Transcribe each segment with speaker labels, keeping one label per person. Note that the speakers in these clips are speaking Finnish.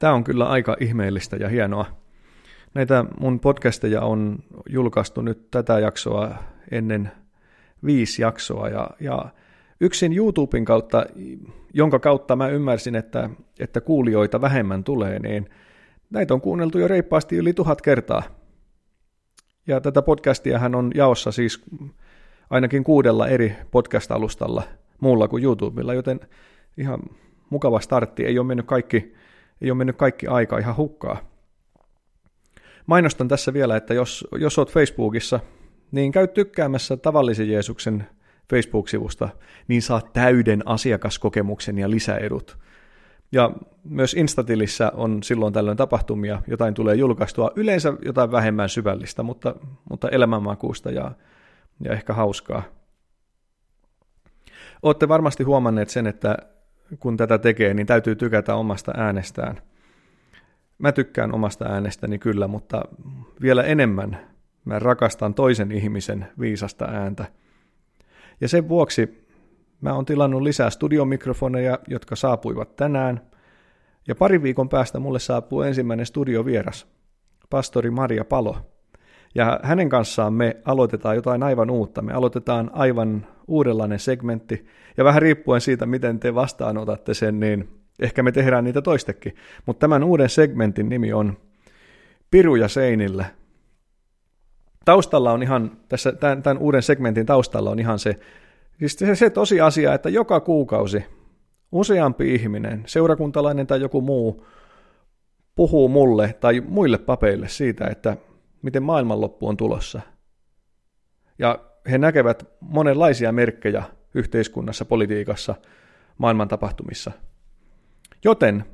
Speaker 1: Tämä on kyllä aika ihmeellistä ja hienoa. Näitä mun podcasteja on julkaistu nyt tätä jaksoa ennen viisi jaksoa ja, ja yksin YouTuben kautta, jonka kautta mä ymmärsin, että, että kuulijoita vähemmän tulee, niin näitä on kuunneltu jo reippaasti yli tuhat kertaa. Ja tätä podcastia hän on jaossa siis ainakin kuudella eri podcast-alustalla muulla kuin YouTubella, joten ihan mukava startti. Ei ole mennyt kaikki, ei ole mennyt kaikki aika ihan hukkaa. Mainostan tässä vielä, että jos, jos olet Facebookissa, niin käy tykkäämässä tavallisen Jeesuksen Facebook-sivusta, niin saat täyden asiakaskokemuksen ja lisäedut. Ja myös Instatilissä on silloin tällöin tapahtumia, jotain tulee julkaistua, yleensä jotain vähemmän syvällistä, mutta, mutta elämänmakuusta ja, ja ehkä hauskaa. Olette varmasti huomanneet sen, että kun tätä tekee, niin täytyy tykätä omasta äänestään. Mä tykkään omasta äänestäni kyllä, mutta vielä enemmän mä rakastan toisen ihmisen viisasta ääntä. Ja sen vuoksi mä oon tilannut lisää studiomikrofoneja, jotka saapuivat tänään. Ja pari viikon päästä mulle saapuu ensimmäinen studiovieras, pastori Maria Palo. Ja hänen kanssaan me aloitetaan jotain aivan uutta. Me aloitetaan aivan uudenlainen segmentti. Ja vähän riippuen siitä, miten te vastaanotatte sen, niin ehkä me tehdään niitä toistekin. Mutta tämän uuden segmentin nimi on Piruja seinille. Taustalla on ihan, tässä tämän, tämän uuden segmentin taustalla on ihan se, siis se, se tosiasia, että joka kuukausi useampi ihminen, seurakuntalainen tai joku muu, puhuu mulle tai muille papeille siitä, että miten maailmanloppu on tulossa. Ja he näkevät monenlaisia merkkejä yhteiskunnassa, politiikassa, maailman tapahtumissa. Joten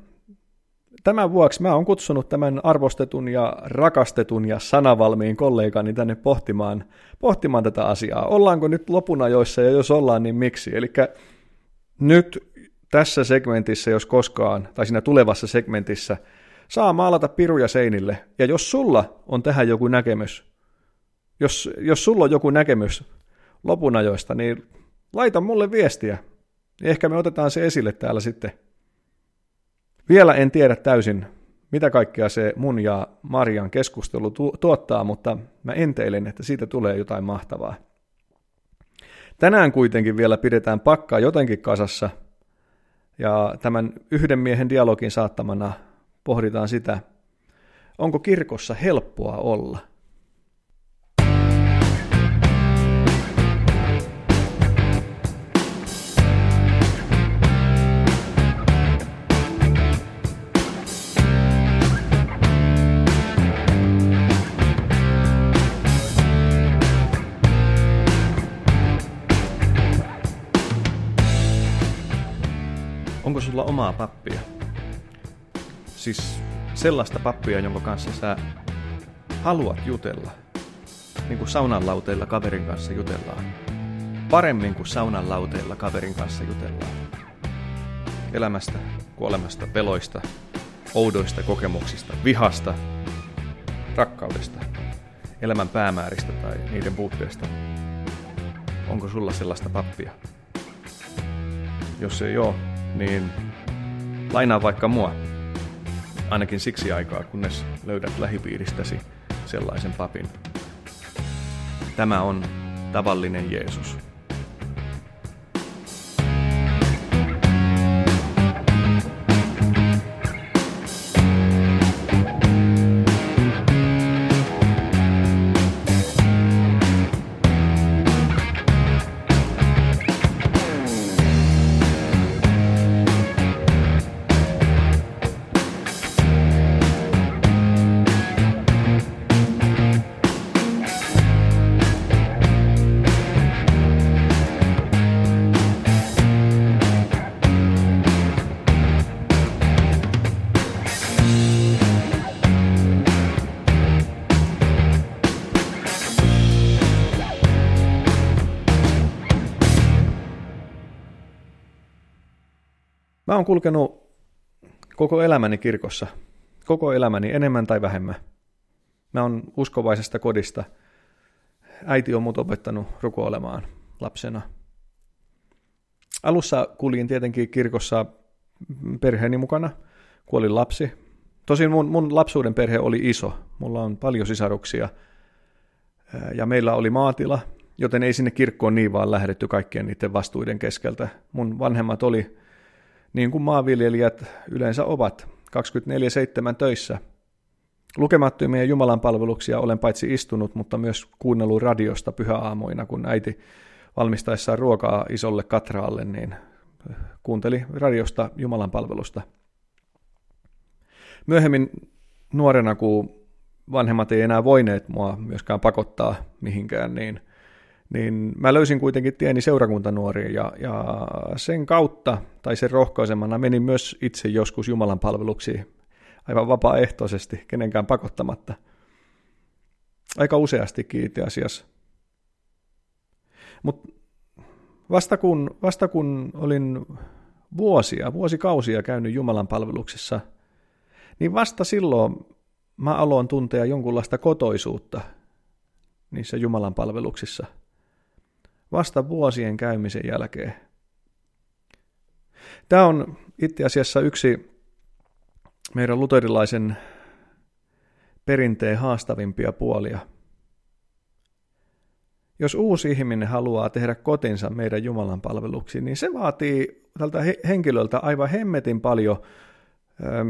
Speaker 1: tämän vuoksi mä oon kutsunut tämän arvostetun ja rakastetun ja sanavalmiin kollegani tänne pohtimaan, pohtimaan tätä asiaa. Ollaanko nyt lopun ajoissa ja jos ollaan, niin miksi? Eli nyt tässä segmentissä, jos koskaan, tai siinä tulevassa segmentissä, saa maalata piruja seinille. Ja jos sulla on tähän joku näkemys, jos, jos sulla on joku näkemys lopunajoista, niin laita mulle viestiä. Ehkä me otetaan se esille täällä sitten. Vielä en tiedä täysin, mitä kaikkea se mun ja Marian keskustelu tu- tuottaa, mutta mä enteilen, että siitä tulee jotain mahtavaa. Tänään kuitenkin vielä pidetään pakkaa jotenkin kasassa, ja tämän yhden miehen dialogin saattamana pohditaan sitä, onko kirkossa helppoa olla – omaa pappia? Siis sellaista pappia, jonka kanssa sä haluat jutella. Niin kuin saunan lauteilla kaverin kanssa jutellaan. Paremmin kuin saunan lauteilla kaverin kanssa jutellaan. Elämästä, kuolemasta, peloista, oudoista kokemuksista, vihasta, rakkaudesta, elämän päämääristä tai niiden puutteesta. Onko sulla sellaista pappia? Jos ei ole, niin lainaa vaikka mua. Ainakin siksi aikaa, kunnes löydät lähipiiristäsi sellaisen papin. Tämä on tavallinen Jeesus. Mä oon kulkenut koko elämäni kirkossa, koko elämäni enemmän tai vähemmän. Mä oon uskovaisesta kodista. Äiti on mut opettanut rukoilemaan lapsena. Alussa kuljin tietenkin kirkossa perheeni mukana, kun olin lapsi. Tosin mun, mun lapsuuden perhe oli iso. Mulla on paljon sisaruksia. Ja meillä oli maatila, joten ei sinne kirkkoon niin vaan lähdetty kaikkien niiden vastuiden keskeltä. Mun vanhemmat oli, niin kuin maanviljelijät yleensä ovat, 24-7 töissä. Lukemattomia Jumalan palveluksia olen paitsi istunut, mutta myös kuunnellut radiosta pyhäaamoina, kun äiti valmistaessaan ruokaa isolle katraalle, niin kuunteli radiosta Jumalan palvelusta. Myöhemmin nuorena, kun vanhemmat ei enää voineet mua myöskään pakottaa mihinkään, niin, niin mä löysin kuitenkin tieni seurakuntanuoriin ja, ja sen kautta tai sen rohkaisemana menin myös itse joskus Jumalan palveluksiin aivan vapaaehtoisesti, kenenkään pakottamatta. Aika useastikin itse asiassa. Mutta vasta kun, vasta kun olin vuosia, vuosikausia käynyt Jumalan palveluksessa, niin vasta silloin mä aloin tuntea jonkunlaista kotoisuutta niissä Jumalan palveluksissa. Vasta vuosien käymisen jälkeen. Tämä on itse asiassa yksi meidän luterilaisen perinteen haastavimpia puolia. Jos uusi ihminen haluaa tehdä kotinsa meidän Jumalan palveluksiin, niin se vaatii tältä henkilöltä aivan hemmetin paljon, ähm,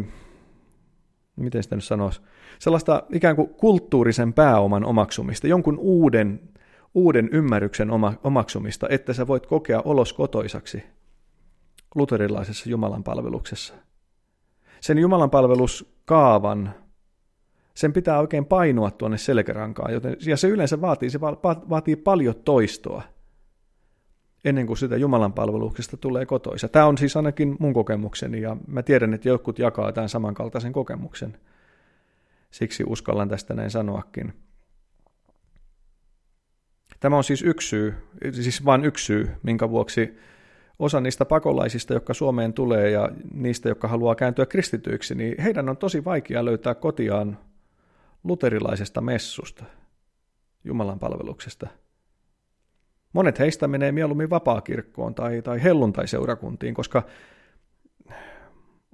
Speaker 1: miten sitä nyt sanoisi, sellaista ikään kuin kulttuurisen pääoman omaksumista, jonkun uuden, uuden ymmärryksen oma, omaksumista, että sä voit kokea olos kotoisaksi luterilaisessa Jumalan palveluksessa. Sen Jumalan palveluskaavan, sen pitää oikein painua tuonne selkärankaan, joten, ja se yleensä vaatii, se vaatii paljon toistoa ennen kuin sitä Jumalan palveluksesta tulee kotoisa. Tämä on siis ainakin mun kokemukseni, ja mä tiedän, että jotkut jakaa tämän samankaltaisen kokemuksen. Siksi uskallan tästä näin sanoakin. Tämä on siis yksi syy, siis vain yksi syy, minkä vuoksi osa niistä pakolaisista, jotka Suomeen tulee ja niistä, jotka haluaa kääntyä kristityiksi, niin heidän on tosi vaikea löytää kotiaan luterilaisesta messusta, Jumalan palveluksesta. Monet heistä menee mieluummin vapaakirkkoon tai, tai helluntaiseurakuntiin, koska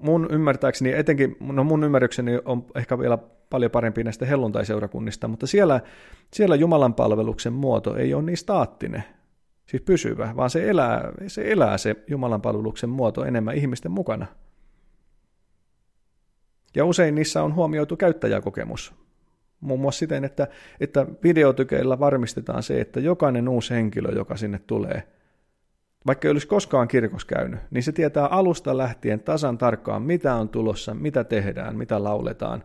Speaker 1: mun ymmärtääkseni, etenkin, no mun ymmärrykseni on ehkä vielä paljon parempi näistä helluntaiseurakunnista, mutta siellä, siellä Jumalan palveluksen muoto ei ole niin staattinen, siis pysyvä, vaan se elää se, elää se Jumalan palveluksen muoto enemmän ihmisten mukana. Ja usein niissä on huomioitu käyttäjäkokemus. Muun muassa siten, että, että videotykeillä varmistetaan se, että jokainen uusi henkilö, joka sinne tulee, vaikka ei olisi koskaan kirkossa käynyt, niin se tietää alusta lähtien tasan tarkkaan, mitä on tulossa, mitä tehdään, mitä lauletaan.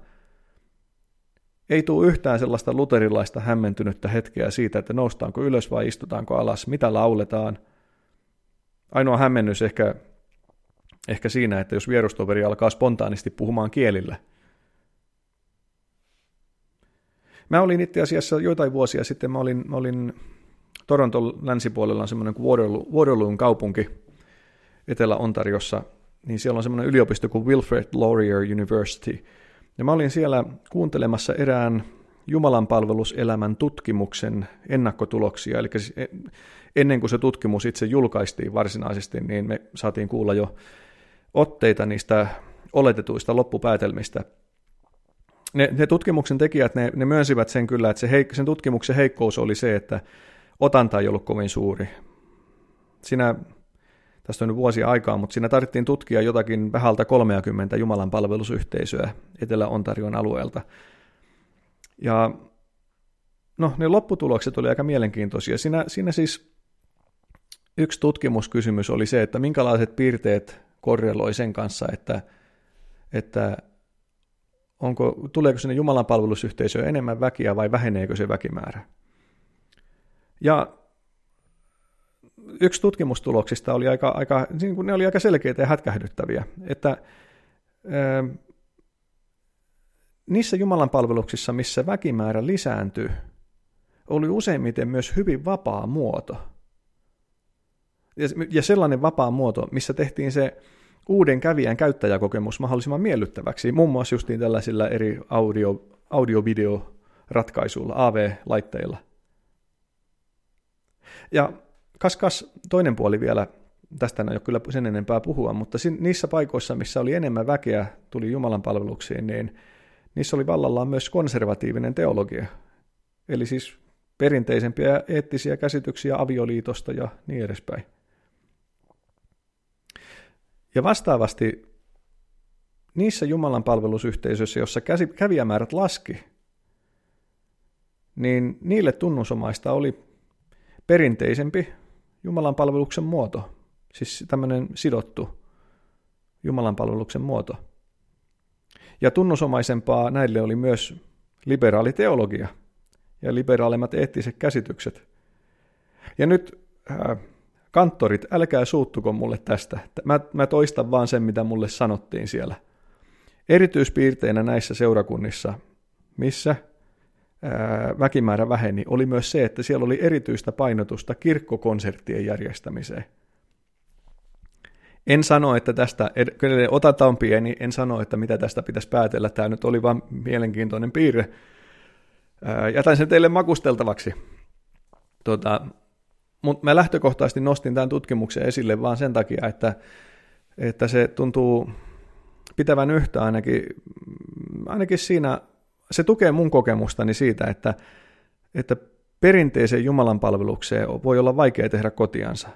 Speaker 1: Ei tule yhtään sellaista luterilaista hämmentynyttä hetkeä siitä, että noustaanko ylös vai istutaanko alas, mitä lauletaan. Ainoa hämmennys ehkä, ehkä siinä, että jos vierustoveri alkaa spontaanisti puhumaan kielillä – Mä olin itse asiassa joitain vuosia sitten, mä olin, mä olin Toronton länsipuolella on semmoinen kuin Waterloo, Waterloon kaupunki Etelä-Ontariossa, niin siellä on semmoinen yliopisto kuin Wilfred Laurier University. Ja mä olin siellä kuuntelemassa erään Jumalanpalveluselämän tutkimuksen ennakkotuloksia, eli siis ennen kuin se tutkimus itse julkaistiin varsinaisesti, niin me saatiin kuulla jo otteita niistä oletetuista loppupäätelmistä – ne, ne tutkimuksen tekijät, ne, ne myönsivät sen kyllä, että se heik, sen tutkimuksen heikkous oli se, että otanta ei ollut kovin suuri. Siinä, tästä on nyt vuosia aikaa, mutta siinä tarvittiin tutkia jotakin vähältä 30 Jumalan palvelusyhteisöä Etelä-Ontarion alueelta. Ja no, ne lopputulokset oli aika mielenkiintoisia. Siinä, siinä siis yksi tutkimuskysymys oli se, että minkälaiset piirteet korreloi sen kanssa, että, että onko, tuleeko sinne Jumalan palvelusyhteisöön enemmän väkiä vai väheneekö se väkimäärä. Ja yksi tutkimustuloksista oli aika, aika, niin ne oli aika selkeitä ja hätkähdyttäviä, että ää, niissä Jumalan palveluksissa, missä väkimäärä lisääntyi, oli useimmiten myös hyvin vapaa muoto. Ja, ja sellainen vapaa muoto, missä tehtiin se uuden kävijän käyttäjäkokemus mahdollisimman miellyttäväksi, muun muassa justiin tällaisilla eri audio, audio-video-ratkaisuilla, AV-laitteilla. Ja kas, kas toinen puoli vielä tästä en ole kyllä sen enempää puhua, mutta niissä paikoissa, missä oli enemmän väkeä, tuli Jumalan palveluksiin, niin niissä oli vallallaan myös konservatiivinen teologia. Eli siis perinteisempiä eettisiä käsityksiä avioliitosta ja niin edespäin. Ja vastaavasti niissä Jumalan palvelusyhteisöissä, jossa kävijämäärät laski, niin niille tunnusomaista oli perinteisempi Jumalan palveluksen muoto, siis tämmöinen sidottu Jumalan palveluksen muoto. Ja tunnusomaisempaa näille oli myös liberaali teologia ja liberaalimmat eettiset käsitykset. Ja nyt äh, kanttorit, älkää suuttuko mulle tästä. Mä, mä toistan vaan sen, mitä mulle sanottiin siellä. Erityispiirteinä näissä seurakunnissa, missä väkimäärä väheni, oli myös se, että siellä oli erityistä painotusta kirkkokonserttien järjestämiseen. En sano, että tästä, otata on pieni, en sano, että mitä tästä pitäisi päätellä, tämä nyt oli vain mielenkiintoinen piirre. Jätän sen teille makusteltavaksi. Tota, mutta mä lähtökohtaisesti nostin tämän tutkimuksen esille vaan sen takia, että, että se tuntuu pitävän yhtä ainakin, ainakin siinä se tukee mun kokemustani siitä, että, että perinteiseen Jumalan palvelukseen voi olla vaikea tehdä kotiansa,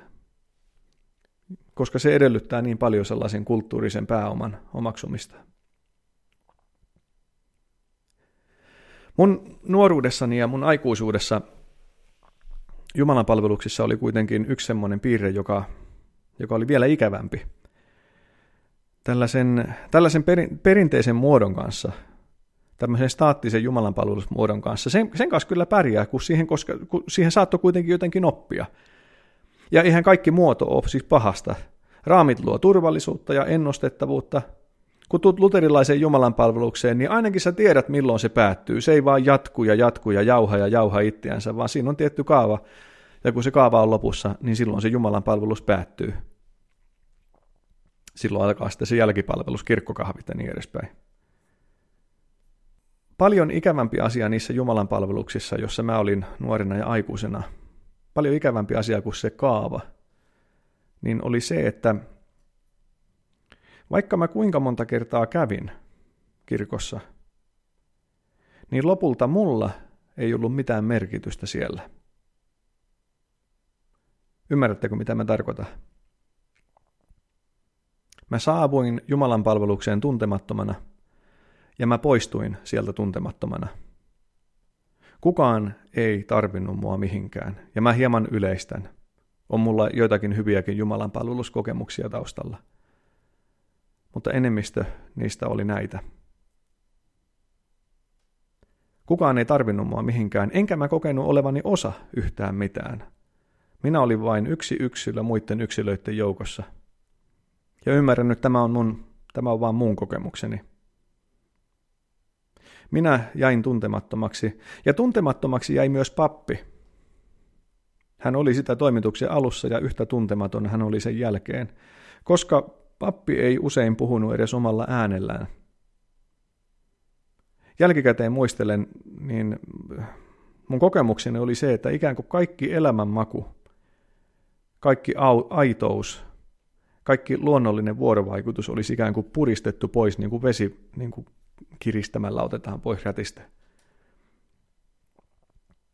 Speaker 1: koska se edellyttää niin paljon sellaisen kulttuurisen pääoman omaksumista. Mun nuoruudessani ja mun aikuisuudessa Jumalan palveluksissa oli kuitenkin yksi semmoinen piirre, joka, joka oli vielä ikävämpi. Tällaisen, tällaisen perinteisen muodon kanssa – tämmöisen staattisen jumalanpalvelusmuodon kanssa. Sen, sen kanssa kyllä pärjää, kun siihen, koska, kun siihen saattoi kuitenkin jotenkin oppia. Ja ihan kaikki muoto ole siis pahasta. Raamit luo turvallisuutta ja ennustettavuutta. Kun tulet luterilaiseen jumalanpalvelukseen, niin ainakin sä tiedät, milloin se päättyy. Se ei vaan jatku ja jatku ja jauha ja jauha itseänsä, vaan siinä on tietty kaava. Ja kun se kaava on lopussa, niin silloin se Jumalan palvelus päättyy. Silloin alkaa sitten se jälkipalvelus, kirkkokahvit ja niin edespäin paljon ikävämpi asia niissä Jumalan palveluksissa, jossa mä olin nuorena ja aikuisena, paljon ikävämpi asia kuin se kaava, niin oli se, että vaikka mä kuinka monta kertaa kävin kirkossa, niin lopulta mulla ei ollut mitään merkitystä siellä. Ymmärrättekö, mitä mä tarkoitan? Mä saavuin Jumalan palvelukseen tuntemattomana – ja mä poistuin sieltä tuntemattomana. Kukaan ei tarvinnut mua mihinkään, ja mä hieman yleistän. On mulla joitakin hyviäkin Jumalan palveluskokemuksia taustalla. Mutta enemmistö niistä oli näitä. Kukaan ei tarvinnut mua mihinkään, enkä mä kokenut olevani osa yhtään mitään. Minä olin vain yksi yksilö muiden yksilöiden joukossa. Ja ymmärrän nyt, tämä on, mun, tämä on vaan mun kokemukseni. Minä jäin tuntemattomaksi, ja tuntemattomaksi jäi myös pappi. Hän oli sitä toimituksen alussa ja yhtä tuntematon hän oli sen jälkeen, koska pappi ei usein puhunut edes omalla äänellään. Jälkikäteen muistelen, niin mun kokemukseni oli se, että ikään kuin kaikki elämänmaku, kaikki aitous, kaikki luonnollinen vuorovaikutus olisi ikään kuin puristettu pois niin kuin vesi niin kuin kiristämällä otetaan pois rätistä.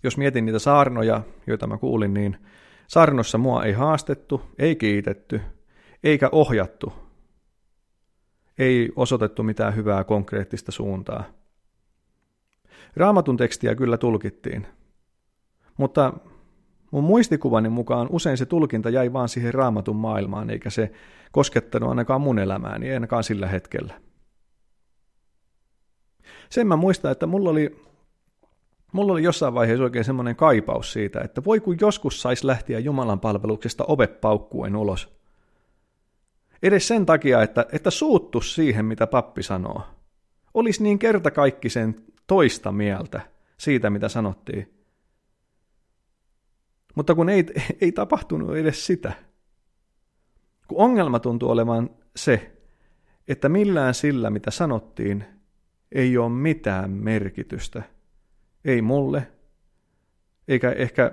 Speaker 1: Jos mietin niitä saarnoja, joita mä kuulin, niin saarnossa mua ei haastettu, ei kiitetty, eikä ohjattu. Ei osoitettu mitään hyvää konkreettista suuntaa. Raamatun tekstiä kyllä tulkittiin, mutta mun muistikuvani mukaan usein se tulkinta jäi vaan siihen raamatun maailmaan, eikä se koskettanut ainakaan mun elämääni, ainakaan sillä hetkellä. Sen mä muistan, että mulla oli, mulla oli jossain vaiheessa oikein semmoinen kaipaus siitä, että voi kun joskus saisi lähteä Jumalan palveluksesta ovepaukkuen ulos. Edes sen takia, että, että suuttu siihen, mitä pappi sanoo. Olisi niin kertakaikkisen toista mieltä siitä, mitä sanottiin. Mutta kun ei, ei tapahtunut edes sitä. Kun ongelma tuntuu olevan se, että millään sillä, mitä sanottiin, ei ole mitään merkitystä. Ei mulle, eikä ehkä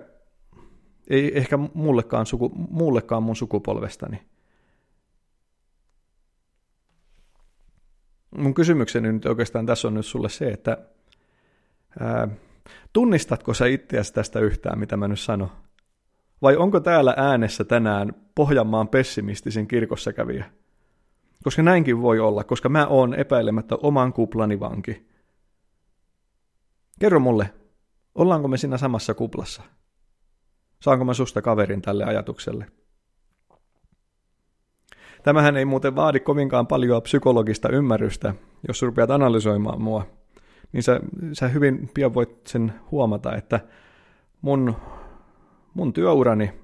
Speaker 1: Ei ehkä mullekaan, suku, mullekaan mun sukupolvestani. Mun kysymykseni nyt oikeastaan tässä on nyt sulle se, että ää, tunnistatko sä itseäsi tästä yhtään, mitä mä nyt sanon? Vai onko täällä äänessä tänään Pohjanmaan pessimistisen kirkossa kävijä? Koska näinkin voi olla, koska mä oon epäilemättä oman kuplani vanki. Kerro mulle, ollaanko me siinä samassa kuplassa? Saanko mä susta kaverin tälle ajatukselle? Tämähän ei muuten vaadi kovinkaan paljon psykologista ymmärrystä, jos rupeat analysoimaan mua. Niin sä, sä hyvin pian voit sen huomata, että mun, mun työurani,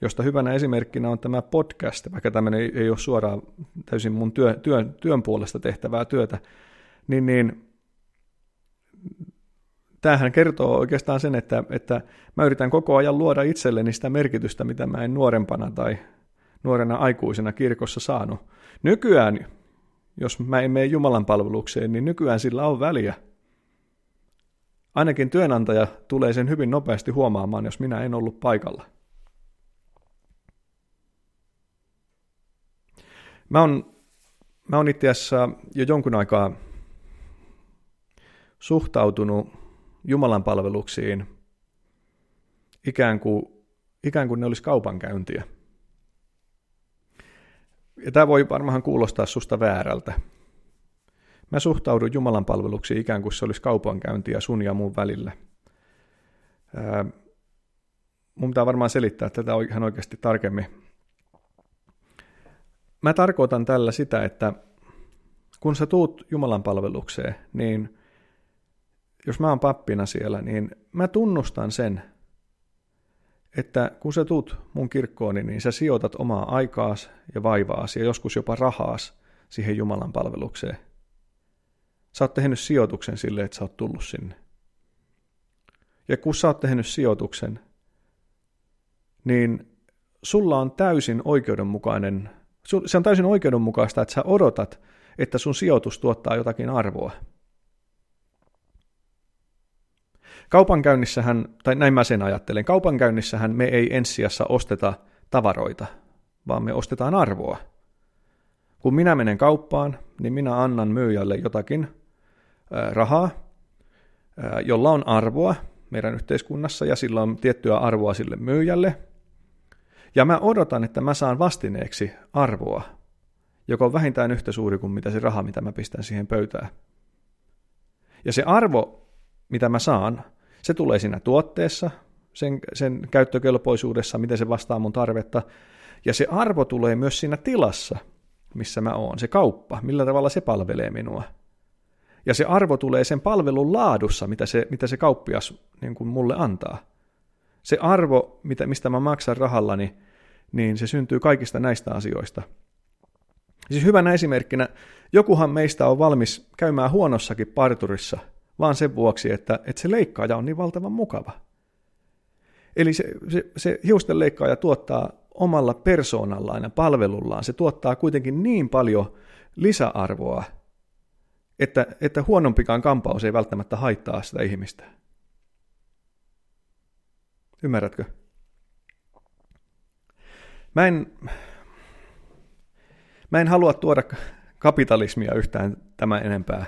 Speaker 1: josta hyvänä esimerkkinä on tämä podcast, vaikka tämmöinen ei, ole suoraan täysin mun työ, työn, työn puolesta tehtävää työtä, niin, niin tämähän kertoo oikeastaan sen, että, että mä yritän koko ajan luoda itselleni sitä merkitystä, mitä mä en nuorempana tai nuorena aikuisena kirkossa saanut. Nykyään, jos mä en mene Jumalan palvelukseen, niin nykyään sillä on väliä. Ainakin työnantaja tulee sen hyvin nopeasti huomaamaan, jos minä en ollut paikalla. Mä oon, mä oon itse asiassa jo jonkun aikaa suhtautunut Jumalan palveluksiin ikään kuin, ikään kuin ne olisi kaupankäyntiä. Ja tämä voi varmaan kuulostaa susta väärältä. Mä suhtaudun Jumalan palveluksiin ikään kuin se olisi kaupankäyntiä sun ja mun välillä. Ää, mun pitää varmaan selittää tätä ihan oikeasti tarkemmin. Mä tarkoitan tällä sitä, että kun sä tuut Jumalan palvelukseen, niin jos mä oon pappina siellä, niin mä tunnustan sen, että kun sä tuut mun kirkkooni, niin sä sijoitat omaa aikaas ja vaivaasi ja joskus jopa rahaas siihen Jumalan palvelukseen. Sä oot tehnyt sijoituksen sille, että sä oot tullut sinne. Ja kun sä oot tehnyt sijoituksen, niin sulla on täysin oikeudenmukainen, se on täysin oikeudenmukaista, että sä odotat, että sun sijoitus tuottaa jotakin arvoa. Kaupankäynnissähän, tai näin mä sen ajattelen, kaupankäynnissähän me ei ensisijassa osteta tavaroita, vaan me ostetaan arvoa. Kun minä menen kauppaan, niin minä annan myyjälle jotakin rahaa, jolla on arvoa meidän yhteiskunnassa ja sillä on tiettyä arvoa sille myyjälle. Ja mä odotan, että mä saan vastineeksi arvoa, joka on vähintään yhtä suuri kuin mitä se raha, mitä mä pistän siihen pöytään. Ja se arvo, mitä mä saan, se tulee siinä tuotteessa, sen, sen käyttökelpoisuudessa, miten se vastaa mun tarvetta, ja se arvo tulee myös siinä tilassa, missä mä oon, se kauppa, millä tavalla se palvelee minua. Ja se arvo tulee sen palvelun laadussa, mitä se, mitä se kauppias niin kuin mulle antaa. Se arvo, mitä, mistä mä maksan rahallani, niin se syntyy kaikista näistä asioista. Siis hyvänä esimerkkinä, jokuhan meistä on valmis käymään huonossakin parturissa – vaan sen vuoksi, että, että se leikkaaja on niin valtavan mukava. Eli se, se, se hiusten leikkaaja tuottaa omalla persoonallaan ja palvelullaan, se tuottaa kuitenkin niin paljon lisäarvoa, että, että huonompikaan kampaus ei välttämättä haittaa sitä ihmistä. Ymmärrätkö? Mä en, mä en halua tuoda kapitalismia yhtään tämän enempää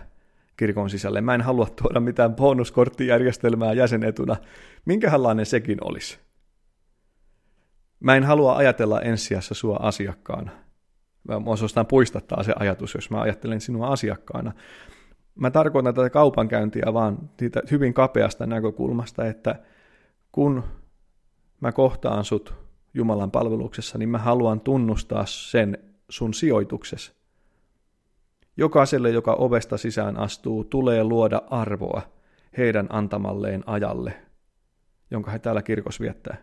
Speaker 1: kirkon sisälle. Mä en halua tuoda mitään bonuskorttijärjestelmää jäsenetuna, minkälainen sekin olisi. Mä en halua ajatella ensijassa sua asiakkaana. Mä suostaan puistattaa se ajatus, jos mä ajattelen sinua asiakkaana. Mä tarkoitan tätä kaupankäyntiä vaan siitä hyvin kapeasta näkökulmasta, että kun mä kohtaan sut Jumalan palveluksessa, niin mä haluan tunnustaa sen sun sijoituksessa. Jokaiselle, joka ovesta sisään astuu, tulee luoda arvoa heidän antamalleen ajalle, jonka he täällä kirkossa viettää.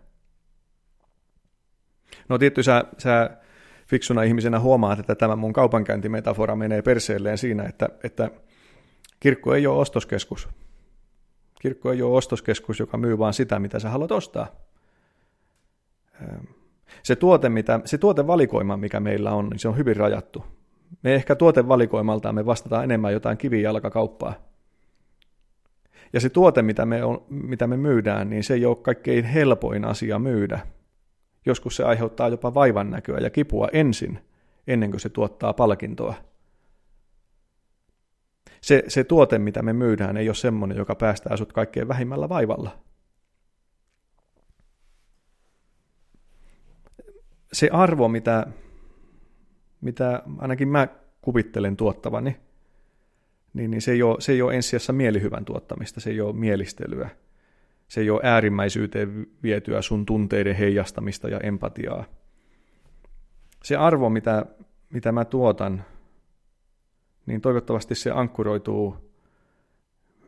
Speaker 1: No tietty sä, sä fiksuna ihmisenä huomaat, että tämä mun kaupankäyntimetafora menee perseelleen siinä, että, että kirkko ei ole ostoskeskus. Kirkko ei ole ostoskeskus, joka myy vaan sitä, mitä sä haluat ostaa. Se, tuote, mitä, se tuotevalikoima, mikä meillä on, niin se on hyvin rajattu. Me ehkä tuotevalikoimaltaan me vastataan enemmän jotain kivijalkakauppaa. Ja se tuote, mitä me, on, mitä me myydään, niin se ei ole kaikkein helpoin asia myydä. Joskus se aiheuttaa jopa vaivan näköä ja kipua ensin, ennen kuin se tuottaa palkintoa. Se, se tuote, mitä me myydään, ei ole semmoinen, joka päästää sut kaikkein vähimmällä vaivalla. Se arvo, mitä, mitä ainakin mä kuvittelen tuottavani, niin, niin se, ei ole, se ei ole ensisijassa mielihyvän tuottamista, se ei ole mielistelyä. Se ei ole äärimmäisyyteen vietyä sun tunteiden heijastamista ja empatiaa. Se arvo, mitä, mitä mä tuotan, niin toivottavasti se ankkuroituu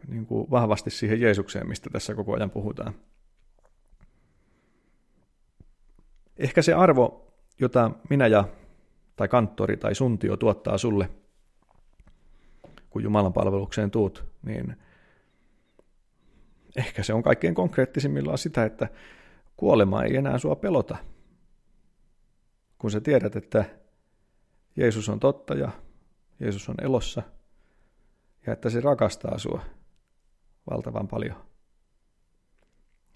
Speaker 1: niin kuin vahvasti siihen Jeesukseen, mistä tässä koko ajan puhutaan. Ehkä se arvo, jota minä ja tai kanttori tai suntio tuottaa sulle, kun Jumalan palvelukseen tuut, niin ehkä se on kaikkein konkreettisimmillaan sitä, että kuolema ei enää sua pelota. Kun sä tiedät, että Jeesus on totta ja Jeesus on elossa ja että se rakastaa sua valtavan paljon.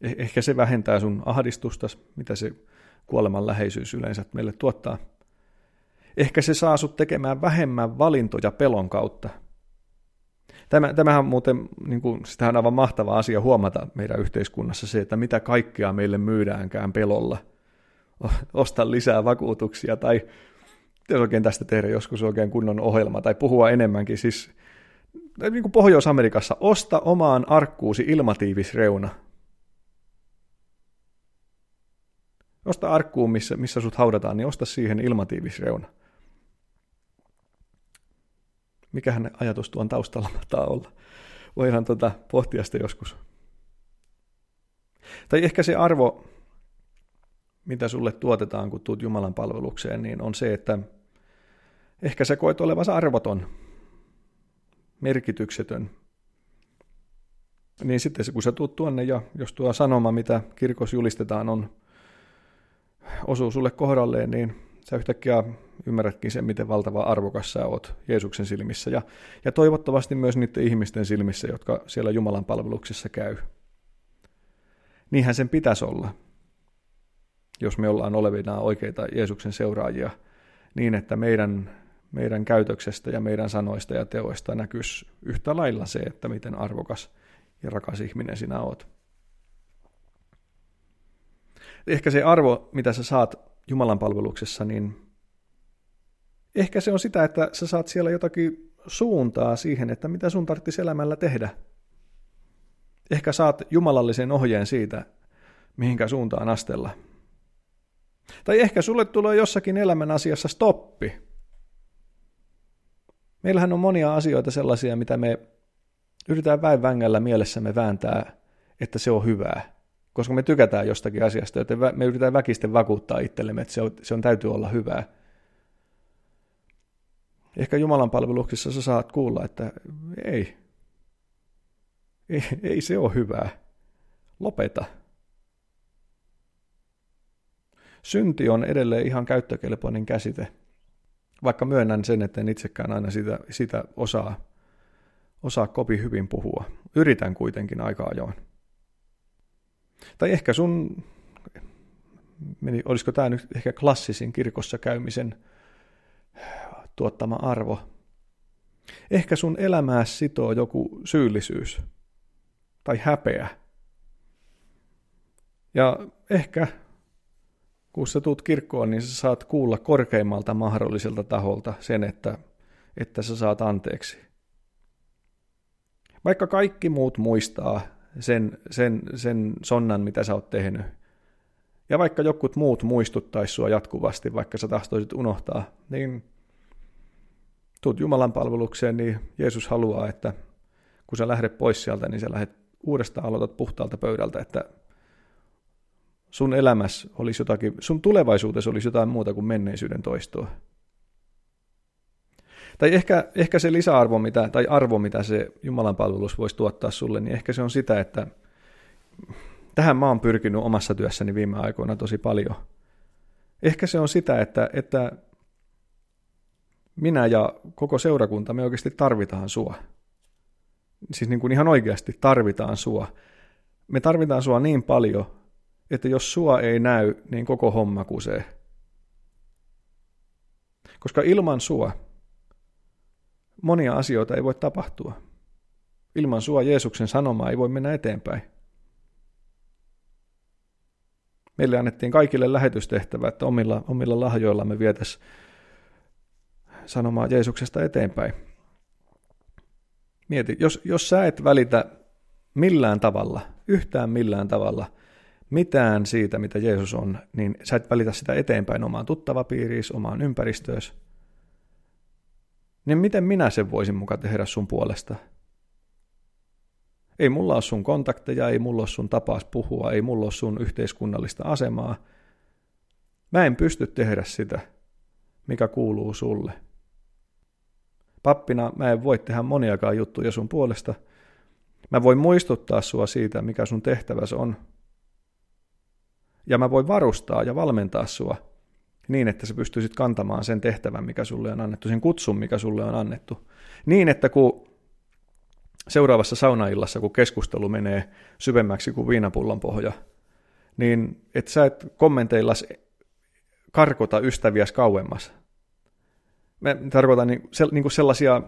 Speaker 1: Eh- ehkä se vähentää sun ahdistusta, mitä se kuoleman läheisyys yleensä meille tuottaa. Ehkä se saa sut tekemään vähemmän valintoja pelon kautta. Tämä, tämähän muuten, niin kuin, sitähän on aivan mahtava asia huomata meidän yhteiskunnassa se, että mitä kaikkea meille myydäänkään pelolla. Osta lisää vakuutuksia tai pitäisi oikein tästä tehdä joskus oikein kunnon ohjelma tai puhua enemmänkin. Siis niin kuin Pohjois-Amerikassa, osta omaan arkkuusi ilmatiivisreuna. Osta arkkuun, missä, missä sut haudataan, niin osta siihen ilmatiivisreuna. Mikähän ajatus tuon taustalla mahtaa olla? Voidaan tuota pohtia sitä joskus. Tai ehkä se arvo, mitä sulle tuotetaan, kun tuut Jumalan palvelukseen, niin on se, että Ehkä sä koet olevasi arvoton, merkityksetön. Niin sitten kun sä tuut tuonne ja jos tuo sanoma, mitä kirkossa julistetaan, on, osuu sulle kohdalleen, niin sä yhtäkkiä ymmärrätkin sen, miten valtava arvokas sä oot Jeesuksen silmissä ja, ja toivottavasti myös niiden ihmisten silmissä, jotka siellä Jumalan palveluksessa käy. Niinhän sen pitäisi olla, jos me ollaan olevina oikeita Jeesuksen seuraajia, niin että meidän meidän käytöksestä ja meidän sanoista ja teoista näkyisi yhtä lailla se, että miten arvokas ja rakas ihminen sinä oot. Ehkä se arvo, mitä sä saat Jumalan palveluksessa, niin ehkä se on sitä, että sä saat siellä jotakin suuntaa siihen, että mitä sun tarvitsisi elämällä tehdä. Ehkä saat jumalallisen ohjeen siitä, mihinkä suuntaan astella. Tai ehkä sulle tulee jossakin elämän asiassa stoppi, Meillähän on monia asioita sellaisia, mitä me yritetään väin vängällä mielessämme vääntää, että se on hyvää. Koska me tykätään jostakin asiasta, joten me yritetään väkisten vakuuttaa itsellemme, että se on, se on täytyy olla hyvää. Ehkä Jumalan palveluksessa sä saat kuulla, että ei, ei, ei se ole hyvää. Lopeta. Synti on edelleen ihan käyttökelpoinen käsite – vaikka myönnän sen, että en itsekään aina sitä, sitä osaa, osaa kopi hyvin puhua. Yritän kuitenkin aika ajoin. Tai ehkä sun, meni, olisiko tämä nyt ehkä klassisin kirkossa käymisen tuottama arvo. Ehkä sun elämää sitoo joku syyllisyys tai häpeä. Ja ehkä kun sä tuut kirkkoon, niin sä saat kuulla korkeimmalta mahdolliselta taholta sen, että, että sä saat anteeksi. Vaikka kaikki muut muistaa sen, sen, sen sonnan, mitä sä oot tehnyt, ja vaikka jokut muut muistuttaisi sua jatkuvasti, vaikka sä tahtoisit unohtaa, niin tuut Jumalan palvelukseen, niin Jeesus haluaa, että kun sä lähdet pois sieltä, niin sä lähdet uudestaan aloitat puhtaalta pöydältä, että sun elämässä olisi jotakin, sun tulevaisuudessa olisi jotain muuta kuin menneisyyden toistoa. Tai ehkä, ehkä se lisäarvo mitä, tai arvo, mitä se Jumalan palvelus voisi tuottaa sulle, niin ehkä se on sitä, että tähän mä oon pyrkinyt omassa työssäni viime aikoina tosi paljon. Ehkä se on sitä, että, että minä ja koko seurakunta, me oikeasti tarvitaan sua. siis niin kuin ihan oikeasti tarvitaan sua. Me tarvitaan sua niin paljon, että jos sua ei näy, niin koko homma kusee. Koska ilman sua monia asioita ei voi tapahtua. Ilman sua Jeesuksen sanomaa ei voi mennä eteenpäin. Meille annettiin kaikille lähetystehtävä, että omilla, omilla lahjoilla me vietäisiin sanomaa Jeesuksesta eteenpäin. Mieti, jos, jos sä et välitä millään tavalla, yhtään millään tavalla, mitään siitä, mitä Jeesus on, niin sä et välitä sitä eteenpäin omaan tuttavapiiriisi, omaan ympäristöösi, niin miten minä sen voisin mukaan tehdä sun puolesta? Ei mulla ole sun kontakteja, ei mulla ole sun tapaas puhua, ei mulla ole sun yhteiskunnallista asemaa. Mä en pysty tehdä sitä, mikä kuuluu sulle. Pappina mä en voi tehdä moniakaan juttuja sun puolesta. Mä voin muistuttaa sua siitä, mikä sun tehtäväs on. Ja mä voin varustaa ja valmentaa sua niin, että sä pystyisit kantamaan sen tehtävän, mikä sulle on annettu, sen kutsun, mikä sulle on annettu. Niin, että kun seuraavassa saunaillassa, kun keskustelu menee syvemmäksi kuin viinapullon pohja, niin että sä et kommenteillas karkota ystäviäs kauemmas. Mä tarkoitan niin, se, niin kuin sellaisia,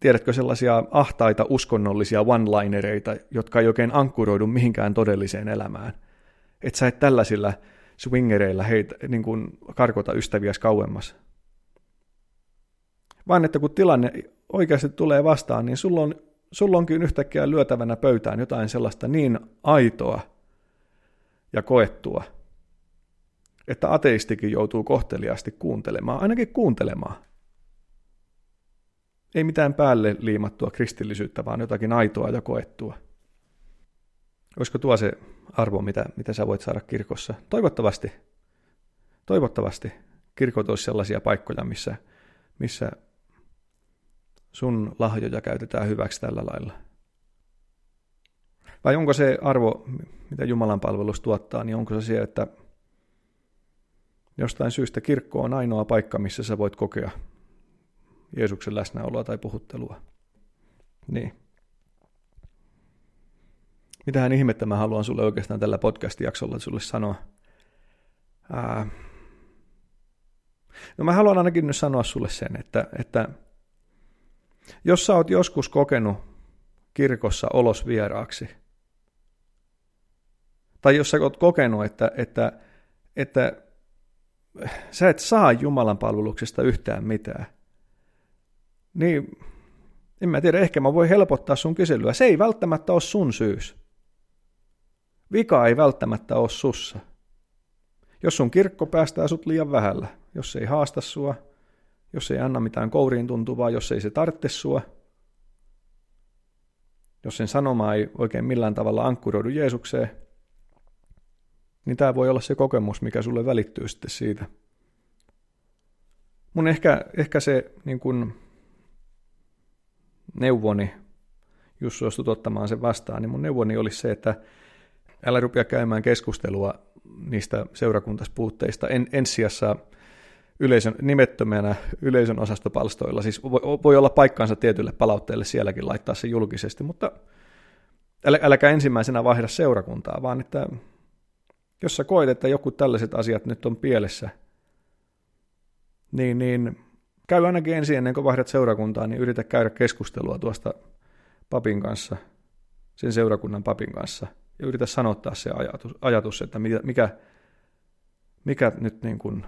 Speaker 1: tiedätkö, sellaisia ahtaita uskonnollisia one-linereita, jotka ei oikein ankkuroidu mihinkään todelliseen elämään. Että sä et tällaisilla swingereilla heitä, niin kuin karkota ystäviäs kauemmas. Vaan että kun tilanne oikeasti tulee vastaan, niin sulla on sulla onkin yhtäkkiä lyötävänä pöytään jotain sellaista niin aitoa ja koettua, että ateistikin joutuu kohteliaasti kuuntelemaan, ainakin kuuntelemaan. Ei mitään päälle liimattua kristillisyyttä, vaan jotakin aitoa ja koettua. Olisiko tuo se arvo, mitä, mitä sä voit saada kirkossa? Toivottavasti. Toivottavasti kirkot olisi sellaisia paikkoja, missä, missä sun lahjoja käytetään hyväksi tällä lailla? Vai onko se arvo, mitä Jumalan palvelus tuottaa, niin onko se se, että jostain syystä kirkko on ainoa paikka, missä sä voit kokea Jeesuksen läsnäoloa tai puhuttelua? Niin. Mitähän ihmettä mä haluan sulle oikeastaan tällä podcast-jaksolla sulle sanoa? Ää... No mä haluan ainakin nyt sanoa sulle sen, että, että jos sä oot joskus kokenut kirkossa olos vieraaksi, tai jos sä oot kokenut, että, että, että sä et saa Jumalan palveluksesta yhtään mitään, niin en mä tiedä, ehkä mä voin helpottaa sun kyselyä. Se ei välttämättä ole sun syys. Vika ei välttämättä ole sussa. Jos sun kirkko päästää sut liian vähällä, jos se ei haasta sua, jos ei anna mitään kouriin tuntuvaa, jos ei se tarvitse sua, jos sen sanoma ei oikein millään tavalla ankkuroidu Jeesukseen, niin tämä voi olla se kokemus, mikä sulle välittyy sitten siitä. Mun ehkä, ehkä se niin kun, neuvoni, jos suostut ottamaan sen vastaan, niin mun neuvoni olisi se, että älä rupea käymään keskustelua niistä seurakuntaspuutteista. En, ensijassa yleisön, nimettömänä yleisön osastopalstoilla. Siis voi, voi olla paikkaansa tietylle palautteelle sielläkin laittaa se julkisesti, mutta älä, äläkä ensimmäisenä vaihda seurakuntaa, vaan että jos sä koet, että joku tällaiset asiat nyt on pielessä, niin, niin käy ainakin ensin ennen kuin vaihdat seurakuntaa, niin yritä käydä keskustelua tuosta papin kanssa, sen seurakunnan papin kanssa, ja yritä sanottaa se ajatus, ajatus että mikä, mikä, nyt niin kuin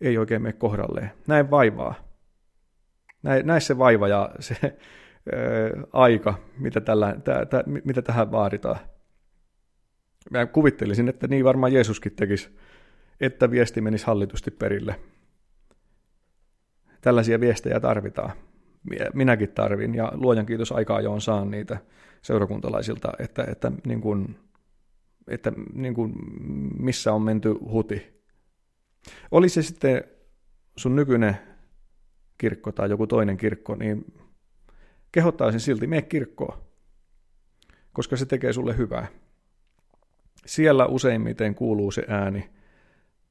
Speaker 1: ei oikein mene kohdalleen. Näin vaivaa. Näin, näin se vaiva ja se ää, aika, mitä, tällä, tä, tä, mitä tähän vaaditaan. Mä kuvittelisin, että niin varmaan Jeesuskin tekisi, että viesti menisi hallitusti perille. Tällaisia viestejä tarvitaan. Minäkin tarvin ja luojan kiitos aikaa jo on saan niitä seurakuntalaisilta, että, että, niin kuin, että niin kuin, missä on menty huti oli se sitten sun nykyinen kirkko tai joku toinen kirkko, niin kehottaisin silti, mene kirkkoon, koska se tekee sulle hyvää. Siellä useimmiten kuuluu se ääni,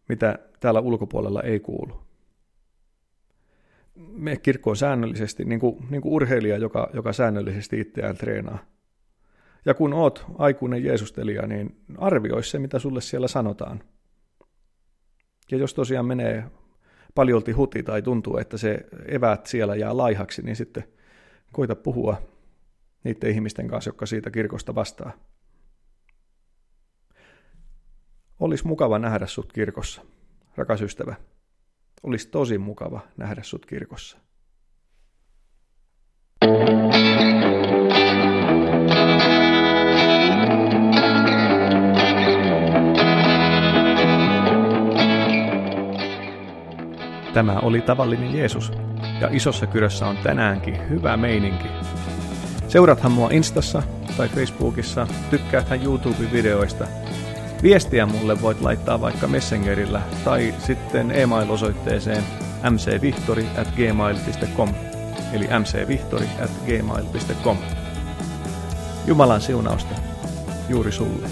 Speaker 1: mitä täällä ulkopuolella ei kuulu. Mene kirkkoon säännöllisesti, niin kuin, niin kuin urheilija, joka, joka säännöllisesti itseään treenaa. Ja kun oot aikuinen Jeesustelija, niin arvioi se, mitä sulle siellä sanotaan. Ja jos tosiaan menee paljolti huti tai tuntuu, että se evät siellä jää laihaksi, niin sitten koita puhua niiden ihmisten kanssa, jotka siitä kirkosta vastaa. Olisi mukava nähdä sut kirkossa, rakas ystävä. Olisi tosi mukava nähdä sut kirkossa. Tämä oli tavallinen Jeesus, ja isossa kyrössä on tänäänkin hyvä meininki. Seurathan mua Instassa tai Facebookissa, tykkääthän YouTube-videoista. Viestiä mulle voit laittaa vaikka Messengerillä tai sitten e-mail-osoitteeseen mcvihtori at gmail.com eli mcvihtori at gmail.com. Jumalan siunausta juuri sulle.